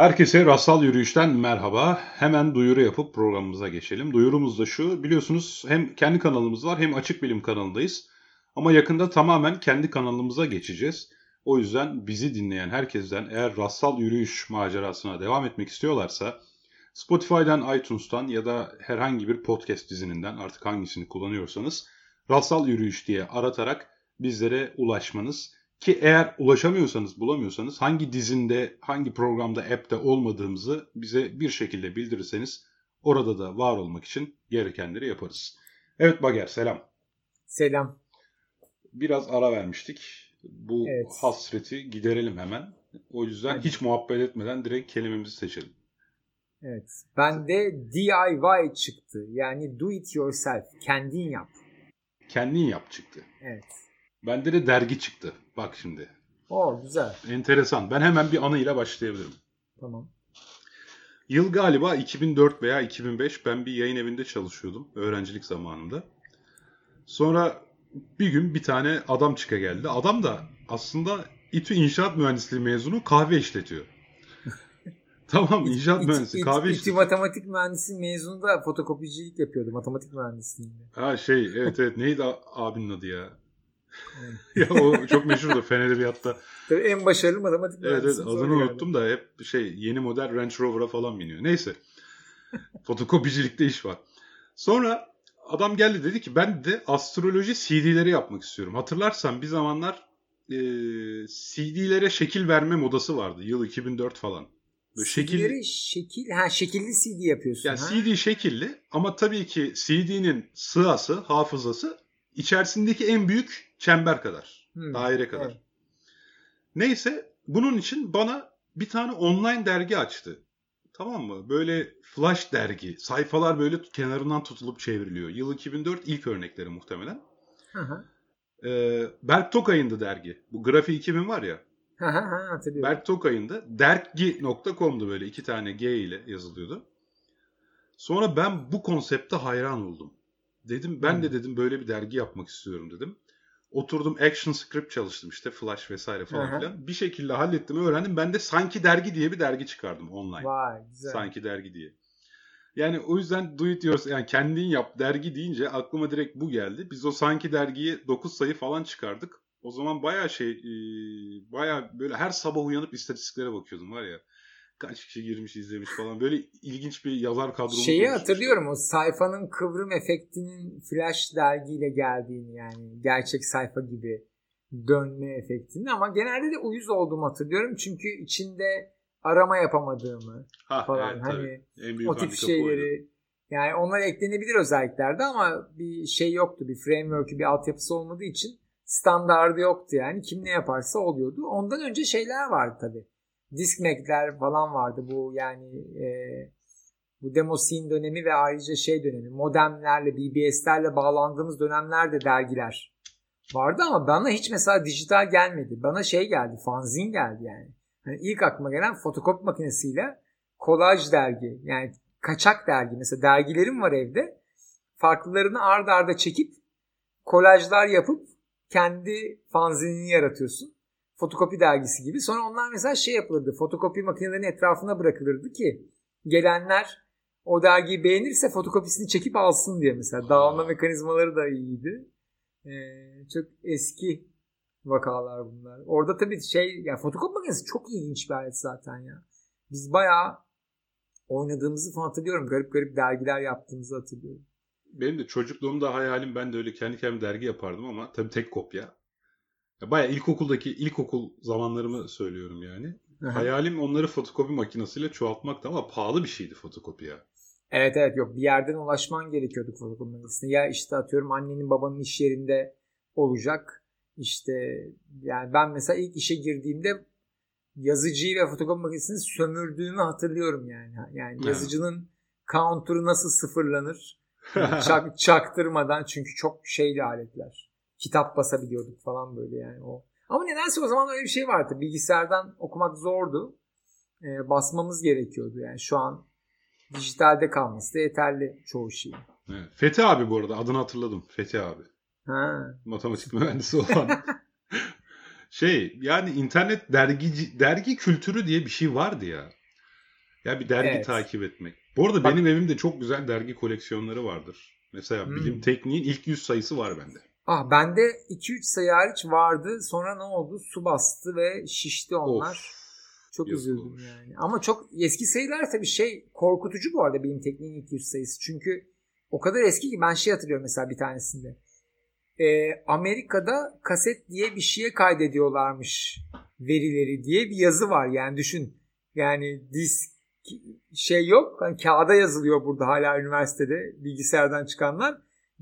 Herkese Rastsal Yürüyüş'ten merhaba. Hemen duyuru yapıp programımıza geçelim. Duyurumuz da şu, biliyorsunuz hem kendi kanalımız var hem Açık Bilim kanalındayız. Ama yakında tamamen kendi kanalımıza geçeceğiz. O yüzden bizi dinleyen herkesten eğer Rastsal Yürüyüş macerasına devam etmek istiyorlarsa Spotify'dan, iTunes'tan ya da herhangi bir podcast dizininden artık hangisini kullanıyorsanız Rastsal Yürüyüş diye aratarak bizlere ulaşmanız ki eğer ulaşamıyorsanız, bulamıyorsanız hangi dizinde, hangi programda, app'te olmadığımızı bize bir şekilde bildirirseniz orada da var olmak için gerekenleri yaparız. Evet Bager selam. Selam. Biraz ara vermiştik. Bu Evet. hasreti giderelim hemen. O yüzden Hadi. hiç muhabbet etmeden direkt kelimemizi seçelim. Evet. Bende DIY çıktı. Yani do it yourself. Kendin yap. Kendin yap çıktı. Evet. Bende de dergi çıktı. Bak şimdi. O güzel. Enteresan. Ben hemen bir anıyla başlayabilirim. Tamam. Yıl galiba 2004 veya 2005 ben bir yayın evinde çalışıyordum öğrencilik zamanında. Sonra bir gün bir tane adam çıka geldi. Adam da aslında İTÜ İnşaat Mühendisliği mezunu kahve işletiyor. tamam inşaat İt- mühendisi it- kahve İTÜ işletiyor. matematik mühendisi mezunu da fotokopicilik yapıyordu. Matematik mühendisliğinde. Ha şey evet evet neydi abinin adı ya? ya o çok meşhurdu fen edebiyatta. Tabii en başarılı matematik Evet evet adını unuttum da hep şey yeni model Range Rover'a falan biniyor. Neyse. Fotokopicilikte iş var. Sonra adam geldi dedi ki ben de astroloji CD'leri yapmak istiyorum. Hatırlarsan bir zamanlar e, CD'lere şekil verme modası vardı. Yıl 2004 falan. Böyle şekil, CD'leri şekil, ha şekilli CD yapıyorsun. yani ha? CD şekilli ama tabii ki CD'nin sığası, hafızası içerisindeki en büyük çember kadar. Hmm, Daire kadar. evet. Neyse bunun için bana bir tane online dergi açtı. Tamam mı? Böyle flash dergi. Sayfalar böyle kenarından tutulup çevriliyor. Yıl 2004 ilk örnekleri muhtemelen. Hı hı. Ee, Berk Tokay'ındı dergi. Bu Grafi 2000 var ya. Hı hı hı, hatırlıyorum. Berk Tokay'ındı. Dergi.com'du böyle iki tane G ile yazılıyordu. Sonra ben bu konsepte hayran oldum. Dedim ben de Hmm. dedim böyle bir dergi yapmak istiyorum dedim. Oturdum action script çalıştım işte flash vesaire falan Aha. filan. Bir şekilde hallettim öğrendim. Ben de Sanki Dergi diye bir dergi çıkardım online. Vay güzel. Sanki Dergi diye. Yani o yüzden do it yourself yani kendin yap dergi deyince aklıma direkt bu geldi. Biz o Sanki Dergi'yi 9 sayı falan çıkardık. O zaman bayağı şey bayağı böyle her sabah uyanıp istatistiklere bakıyordum var ya. Kaç kişi girmiş izlemiş falan. Böyle ilginç bir yazar kadromuz Şeyi hatırlıyorum o sayfanın kıvrım efektinin flash dergiyle geldiğini yani gerçek sayfa gibi dönme efektini ama genelde de uyuz olduğumu hatırlıyorum çünkü içinde arama yapamadığımı Ha, falan evet, hani o tip handikapı oydu. şeyleri yani onlar eklenebilir özelliklerde ama bir şey yoktu bir framework'ü bir altyapısı olmadığı için standardı yoktu yani kim ne yaparsa oluyordu. Ondan önce şeyler vardı tabii. Discmac'ler falan vardı bu yani e, bu demoscene dönemi ve ayrıca şey dönemi modemlerle BBS'lerle bağlandığımız dönemlerde dergiler vardı ama bana hiç mesela dijital gelmedi. Bana şey geldi fanzin geldi yani. Hani ilk aklıma gelen fotokopi makinesiyle kolaj dergi yani kaçak dergi mesela dergilerim var evde farklılarını ard arda çekip kolajlar yapıp kendi fanzinini yaratıyorsun. Fotokopi dergisi gibi. Sonra onlar mesela şey yapılırdı. Fotokopi makinelerinin etrafına bırakılırdı ki gelenler o dergiyi beğenirse fotokopisini çekip alsın diye mesela. Dağılma mekanizmaları da iyiydi. Ee, çok eski vakalar bunlar. Orada tabii şey ya fotokopi makinesi çok ilginç bir alet zaten ya. Biz bayağı oynadığımızı falan hatırlıyorum. Garip garip dergiler yaptığımızı hatırlıyorum. Benim de çocukluğumda hayalim ben de öyle kendi kendime dergi yapardım ama tabii tek kopya. Ya Bayağı ilkokuldaki ilkokul zamanlarımı söylüyorum yani. Hayalim onları fotokopi makinesiyle çoğaltmaktı ama pahalı bir şeydi fotokopi ya. Evet evet yok bir yerden ulaşman gerekiyordu fotokopi makinesine. Ya işte atıyorum annenin babanın iş yerinde olacak. İşte yani ben mesela ilk işe girdiğimde yazıcıyı ve fotokopi makinesini sömürdüğümü hatırlıyorum yani. Yani yazıcının counter'ı nasıl sıfırlanır çak, çaktırmadan çünkü çok şeyli aletler. Kitap basabiliyorduk falan böyle yani o. Ama nedense o zaman öyle bir şey vardı. Bilgisayardan okumak zordu. Ee, basmamız gerekiyordu yani şu an dijitalde kalması da yeterli çoğu şeyin. Evet. Fethi abi bu arada adını hatırladım. Fethi abi. Ha. Matematik mühendisi olan. şey yani internet dergici, dergi kültürü diye bir şey vardı ya. Ya bir dergi Evet. takip etmek. Bu arada Bak- benim evimde çok güzel dergi koleksiyonları vardır. Mesela Hmm. Bilim Tekniğin ilk 100 sayısı var bende. Ah bende 2-3 sayı hariç vardı. Sonra ne oldu? Su bastı ve şişti onlar. Of. Çok yazık üzüldüm olmuş. yani. Ama çok eski sayılar tabii şey korkutucu bu arada benim tekniğin ilk 100 sayısı. Çünkü o kadar eski ki ben şey hatırlıyorum mesela bir tanesinde. Ee, Amerika'da kaset diye bir şeye kaydediyorlarmış verileri diye bir yazı var. Yani düşün. Yani disk şey yok. Hani kağıda yazılıyor burada hala üniversitede bilgisayardan çıkanlar.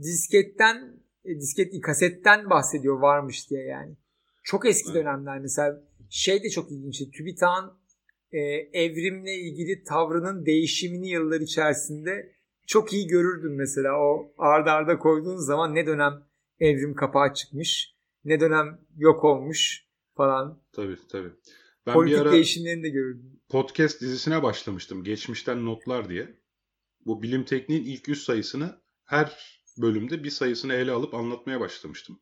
Disketten e, disket kasetten bahsediyor varmış diye yani. Çok eski Evet. dönemler mesela şey de çok ilginç. TÜBİTAK'ın e, evrimle ilgili tavrının değişimini yıllar içerisinde çok iyi görürdün mesela o ardarda arda koyduğun zaman ne dönem evrim kapağı çıkmış, ne dönem yok olmuş falan. Tabii tabii. Ben Politik bir ara değişimlerini de görürdün. podcast dizisine başlamıştım. Geçmişten notlar diye. Bu Bilim Tekniğin ilk 100 sayısını her bölümde bir sayısını ele alıp anlatmaya başlamıştım.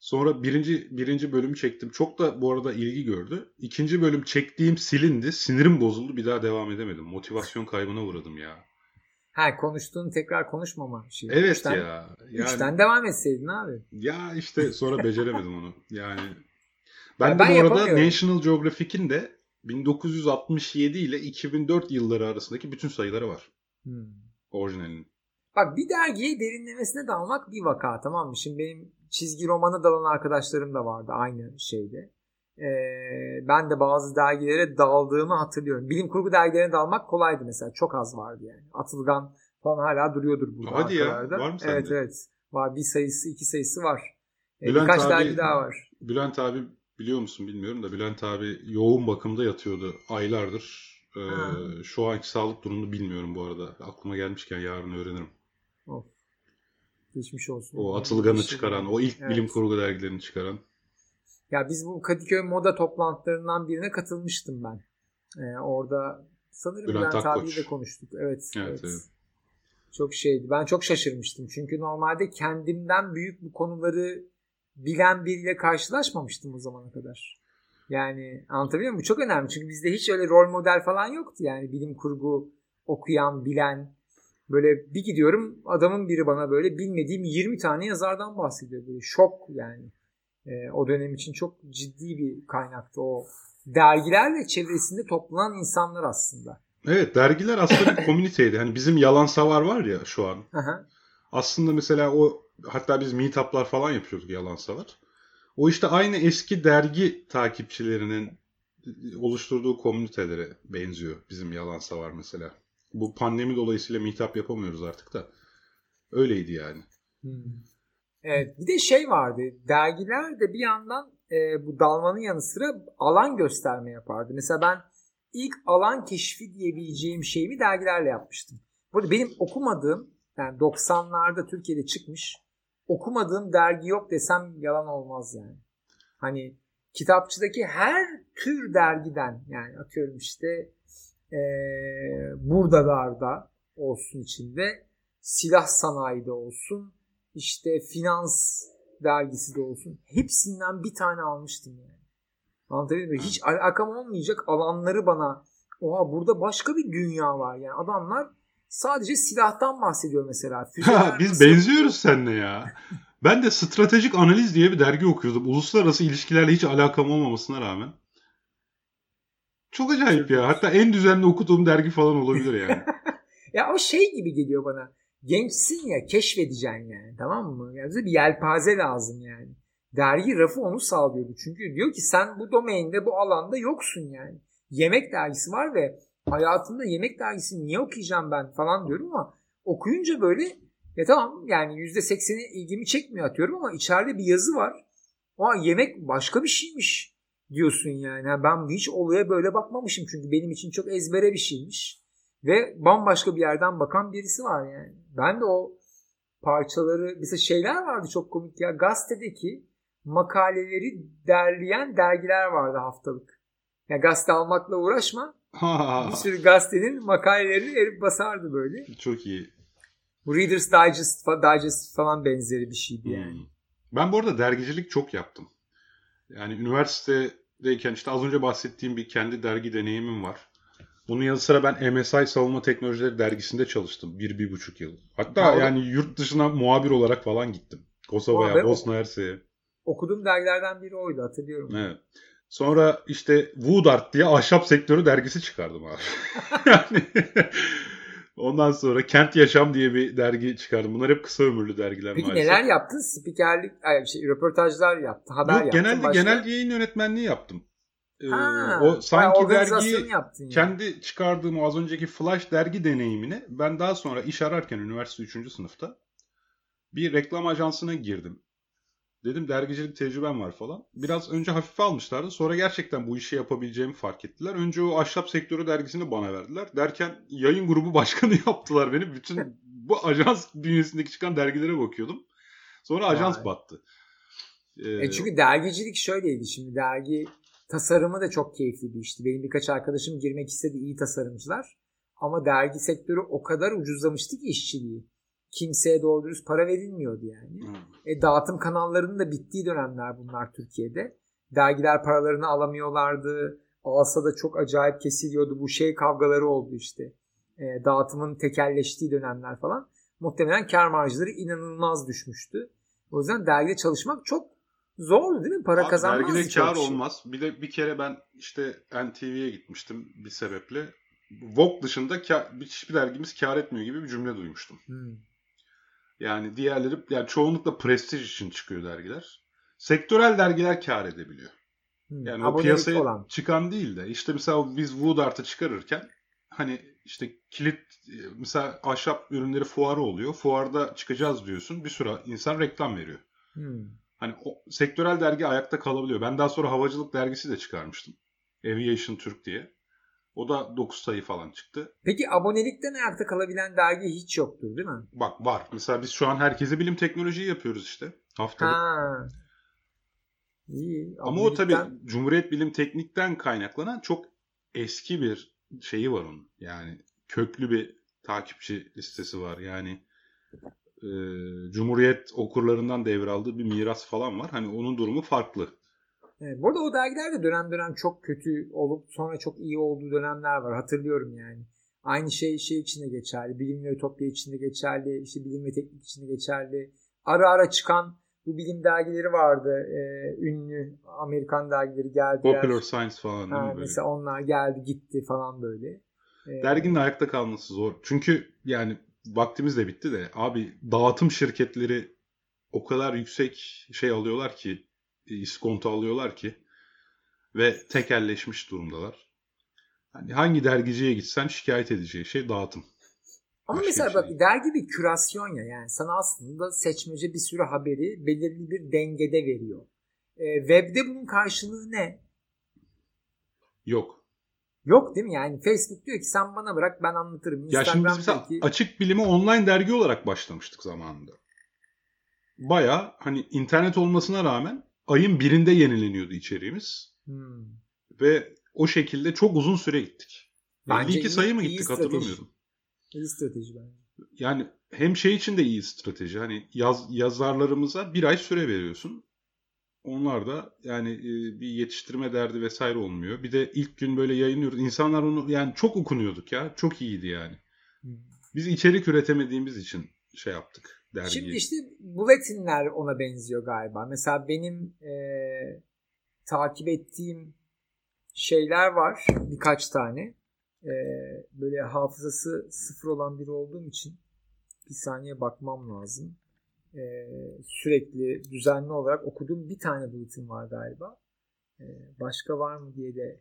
Sonra birinci, birinci bölümü çektim. Çok da bu arada ilgi gördü. İkinci bölüm çektiğim silindi. Sinirim bozuldu. Bir daha devam edemedim. Motivasyon kaybına uğradım ya. Ha konuştuğunu tekrar konuşmama şeyi. Evet Üçten- ya. Yani, Üçten devam etseydin abi. Ya işte sonra beceremedim onu. Yani ben, Ya de ben bu arada. National Geographic'in de 1967 ile 2004 yılları arasındaki bütün sayıları var. Hmm. Orijinalinin. Bak bir dergiye derinlemesine dalmak bir vaka tamam mı? Şimdi benim çizgi romanı dalan arkadaşlarım da vardı aynı şeyde. Ee, ben de bazı dergilere daldığımı hatırlıyorum. Bilim kurgu dergilerine dalmak kolaydı mesela. Çok az vardı yani. Atılgan falan hala duruyordur burada Hadi ya, var mı sende? Evet evet. Var bir sayısı iki sayısı var. Ee, Bülent birkaç abi- dergi daha var. Bülent abi biliyor musun bilmiyorum da Bülent abi yoğun bakımda yatıyordu aylardır. Ee, Ha. şu anki sağlık durumunu bilmiyorum bu arada. Aklıma gelmişken yarın öğrenirim. Of. Geçmiş olsun. O Atılgan'ı çıkaran, o ilk Evet. bilim kurgu dergilerini çıkaran. Ya biz bu Kadıköy moda toplantılarından birine katılmıştım ben. Ee, orada sanırım Bülent Bülent, abiyle konuştuk. Evet, Evet, evet. evet. Çok şeydi. Ben çok şaşırmıştım. Çünkü normalde kendimden büyük bu konuları bilen biriyle karşılaşmamıştım o zamana kadar. Yani anlatabiliyor muyum? Bu çok önemli. Çünkü bizde hiç öyle rol model falan yoktu. Yani bilim kurgu okuyan, bilen. Böyle bir gidiyorum adamın biri bana böyle bilmediğim 20 tane yazardan bahsediyor. Böyle şok yani. Ee, o dönem için çok ciddi bir kaynaktı o. Dergiler ve çevresinde toplanan insanlar aslında. Evet dergiler aslında bir komüniteydi. Hani bizim Yalan Savar var ya şu an. Aha. Aslında mesela o hatta biz meetup'lar falan yapıyorduk Yalan Savar. O işte aynı eski dergi takipçilerinin oluşturduğu komünitelere benziyor bizim Yalan Savar mesela. Bu pandemi dolayısıyla meetup yapamıyoruz artık da. Öyleydi yani. Hmm. Evet bir de şey vardı dergiler de bir yandan e, bu dalmanın yanı sıra alan gösterme yapardı. Mesela ben ilk alan keşfi diyebileceğim şeyimi dergilerle yapmıştım. Burada benim okumadığım yani 90'larda Türkiye'de çıkmış okumadığım dergi yok desem yalan olmaz yani. Hani kitapçıdaki her tür dergiden yani atıyorum işte e, buradalarda olsun içinde silah sanayide olsun işte finans dergisi de olsun hepsinden bir tane almıştım yani. Anlatabiliyor muyum? Hiç alakam olmayacak alanları bana oha burada başka bir dünya var yani adamlar sadece silahtan bahsediyor mesela. Biz nasıl benziyoruz seninle ya. Ben de stratejik analiz diye bir dergi okuyordum. Uluslararası ilişkilerle hiç alakam olmamasına rağmen. Çok acayip ya. Hatta en düzenli okuduğum dergi falan olabilir yani. Ya o şey gibi geliyor bana. Gençsin ya keşfedeceksin yani tamam mı? Yani bize bir yelpaze lazım yani. Dergi rafı onu sağlıyordu. Çünkü diyor ki sen bu domainde bu alanda yoksun yani. Yemek dergisi var ve hayatımda yemek dergisini niye okuyacağım ben falan diyorum ama okuyunca böyle ya tamam yani %80'i ilgimi çekmiyor atıyorum ama içeride bir yazı var. Aa yemek başka bir şeymiş diyorsun yani. Ha, ben hiç olaya böyle bakmamışım çünkü benim için çok ezbere bir şeymiş. Ve bambaşka bir yerden bakan birisi var yani. Ben de o parçaları mesela şeyler vardı çok komik ya. Gazetedeki makaleleri derleyen dergiler vardı haftalık. Ya gazete almakla uğraşma. Bir sürü gazetenin makalelerini erip basardı böyle. Çok iyi. Bu Reader's Digest, Digest falan benzeri bir şeydi yani. Hmm. Ben bu arada dergicilik çok yaptım. Yani üniversitedeyken işte az önce bahsettiğim bir kendi dergi deneyimim var. Bunun yanı sıra ben MSI Savunma Teknolojileri dergisinde çalıştım. Bir, bir buçuk yıl. Hatta da- yani yurt dışına muhabir olarak falan gittim. Kosova'ya, Bosna Hersek'e. Okuduğum dergilerden biri oydu hatırlıyorum. Evet. Sonra işte Woodart diye ahşap sektörü dergisi çıkardım abi. yani ondan sonra Kent Yaşam diye bir dergi çıkardım. Bunlar hep kısa ömürlü dergiler Peki maalesef. neler yaptın? Spikerlik, ay, şey, röportajlar yaptın, haber Yok yaptın. genelde başka? genel yayın yönetmenliği yaptım. Ee, Ha, o sanki dergiyi yani. kendi çıkardığım o az önceki Flash dergi deneyimini ben daha sonra iş ararken üniversite 3. sınıfta bir reklam ajansına girdim. Dedim dergicilik tecrübem var falan. Biraz önce hafife almışlardı. Sonra gerçekten bu işi yapabileceğimi fark ettiler. Önce o ahşap sektörü dergisini bana verdiler. Derken yayın grubu başkanı yaptılar beni. Bütün bu ajans bünyesindeki çıkan dergilere bakıyordum. Sonra ajans Vay. battı. Ee, E çünkü dergicilik şöyleydi şimdi dergi tasarımı da çok keyifli bir işti. Benim birkaç arkadaşım girmek istedi iyi tasarımcılar. Ama dergi sektörü o kadar ucuzlamıştı ki işçiliği. Kimseye doğru dürüst para verilmiyordu yani. hı. E, dağıtım kanallarının da bittiği dönemler bunlar Türkiye'de. Dergiler paralarını alamıyorlardı. Alsa da çok acayip kesiliyordu. Bu şey kavgaları oldu işte. E, dağıtımın tekelleştiği dönemler falan. Muhtemelen kar marjları inanılmaz düşmüştü. O yüzden dergide çalışmak çok zordu değil mi? Para Abi kazanmaz. Dergide kar olmaz. Bir de bir kere ben işte NTV'ye gitmiştim bir sebeple. Vogue dışında kar, hiçbir dergimiz kar etmiyor gibi bir cümle duymuştum. Hmm. Yani diğerleri yani çoğunlukla prestij için çıkıyor dergiler. Sektörel dergiler kar edebiliyor. Hmm. Yani o piyasaya olan. çıkan değil de işte mesela biz Woodart'ı çıkarırken hani işte kilit mesela ahşap ürünleri fuarı oluyor. Fuarda çıkacağız diyorsun. Bir sürü insan reklam veriyor. Hmm. Hani o sektörel dergi ayakta kalabiliyor. Ben daha sonra havacılık dergisi de çıkarmıştım. Aviation Türk diye. O da 9 sayı falan çıktı. Peki abonelikten ayakta kalabilen dergi hiç yoktur değil mi? Bak var. Mesela biz şu an herkese bilim teknolojiyi yapıyoruz işte. Haftalık. Ha. İyi. Ama o tabii abonelikten- Cumhuriyet Bilim Teknik'ten kaynaklanan çok eski bir şeyi var onun. Yani köklü bir takipçi listesi var. Yani e, Cumhuriyet okurlarından devraldığı bir miras falan var. Hani onun durumu farklı. Evet, bu arada o dergiler de dönem dönem çok kötü olup sonra çok iyi olduğu dönemler var. Hatırlıyorum yani. Aynı şey şey içinde geçerli. Bilim ve Ütopya içinde geçerli. işte bilim ve teknik içinde geçerli. Ara ara çıkan bu bilim dergileri vardı. Ee, ünlü Amerikan dergileri geldiler. Popular Science falan Ha, böyle? mesela onlar geldi gitti falan böyle. Derginin ayakta kalması zor. Çünkü yani vaktimiz de bitti de abi dağıtım şirketleri o kadar yüksek şey alıyorlar ki iskonto alıyorlar ki ve tekelleşmiş durumdalar. Hani hangi dergiciye gitsen şikayet edeceği şey dağıtım. Ama Başka mesela şey bak dergi bir kürasyon ya yani sana aslında seçmece bir sürü haberi belirli bir dengede veriyor. Ee, webde bunun karşılığı ne? Yok. Yok değil mi? Yani Facebook diyor ki sen bana bırak ben anlatırım. Ya şimdi biz mesela diyor ki açık bilimi online dergi olarak başlamıştık zamanında. Baya hani internet olmasına rağmen ayın birinde yenileniyordu içeriğimiz. hmm, Ve o şekilde çok uzun süre gittik. Bence 52 iyi- sayı mı gittik strateji. hatırlamıyorum. iyi strateji bence. Yani hem şey için de iyi strateji. Hani yaz, yazarlarımıza bir ay süre veriyorsun. Onlar da yani e, bir yetiştirme derdi vesaire olmuyor. Bir de ilk gün böyle yayınlıyoruz. İnsanlar onu yani çok okunuyorduk ya. Çok iyiydi yani. Hmm. Biz içerik üretemediğimiz için şey yaptık dergiyi. Şimdi işte bulletinler ona benziyor galiba. Mesela benim e, takip ettiğim şeyler var birkaç tane. E, böyle hafızası sıfır olan biri olduğum için bir saniye bakmam lazım. E, sürekli düzenli olarak okuduğum bir tane bulletin var galiba. E, başka var mı diye de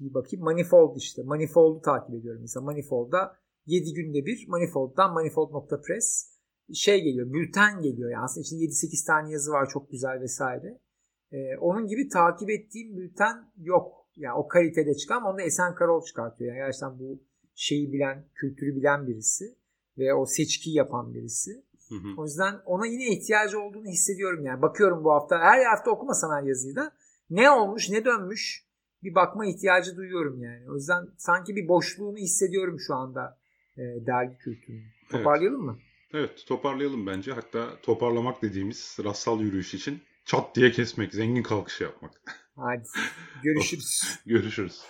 bir bakayım. Manifold işte. Manifold'u takip ediyorum. Mesela Manifold'da 7 günde bir Manifold'dan manifold.press şey geliyor, bülten geliyor. Yani aslında içinde 7-8 tane yazı var çok güzel vesaire. Ee, onun gibi takip ettiğim bülten yok. Yani o kalitede çıkan onu da Esen Karol çıkartıyor. Yani gerçekten bu şeyi bilen, kültürü bilen birisi ve o seçkiyi yapan birisi. Hı hı. O yüzden ona yine ihtiyacı olduğunu hissediyorum yani. Bakıyorum bu hafta. Her hafta okumasam her yazıyı da ne olmuş, ne dönmüş bir bakma ihtiyacı duyuyorum yani. O yüzden sanki bir boşluğunu hissediyorum şu anda e, dergi kültürünün. Toparlayalım mı? Evet toparlayalım bence. Hatta toparlamak dediğimiz rastsal yürüyüş için çat diye kesmek, zengin kalkışı yapmak. Hadi görüşürüz. Görüşürüz.